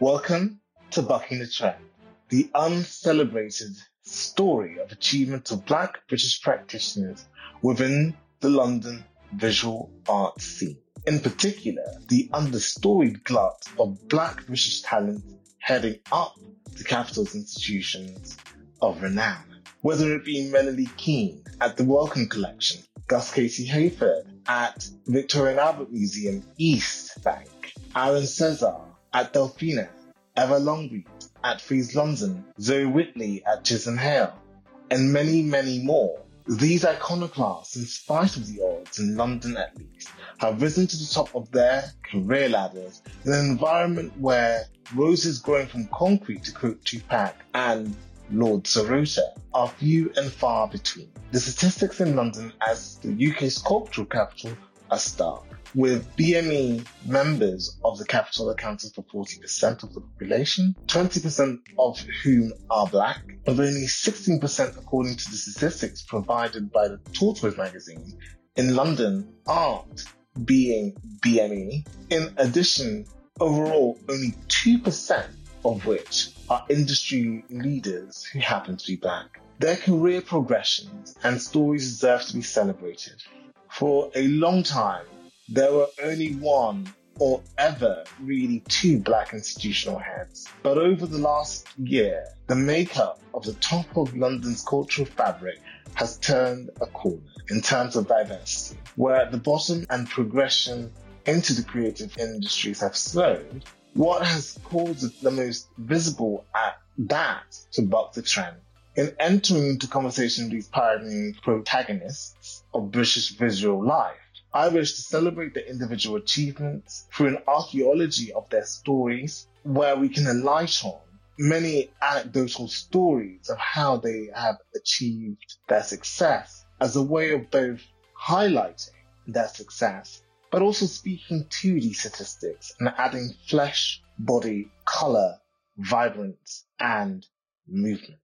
Welcome to Bucking the Trend, the uncelebrated story of achievement of Black British practitioners within the London visual art scene. In particular, the understoried glut of Black British talent heading up the capital's institutions of renown. Whether it be Melanie Keen at the Wellcome Collection, Gus Casely-Hayford at Victoria and Albert Museum East Bank, Aaron Cezar at Delfina, Eva Langret at Frieze London, Zoe Whitley at Chisenhale, and many, many more. These iconoclasts, in spite of the odds, in London at least, have risen to the top of their career ladders in an environment where roses growing from concrete, to quote Tupac, and Lord Sorota are few and far between. The statistics in London as the UK's cultural capital are stark with BME members of the capital accounting for 40% of the population, 20% of whom are black, of only 16% according to the statistics provided by the Tortoise magazine. In London, art being BME. In addition, overall, only 2% of which are industry leaders who happen to be black. Their career progressions and stories deserve to be celebrated. For a long time, there were only one or ever really two black institutional heads. But over the last year, the makeup of the top of London's cultural fabric has turned a corner in terms of diversity, where the bottom and progression into the creative industries have slowed. What has caused the most visible at that to buck the trend? In entering into conversation with these pioneering protagonists of British visual life, I wish to celebrate the individual achievements through an archaeology of their stories where we can enlighten many anecdotal stories of how they have achieved their success as a way of both highlighting their success, but also speaking to these statistics and adding flesh, body, color, vibrance, and movement.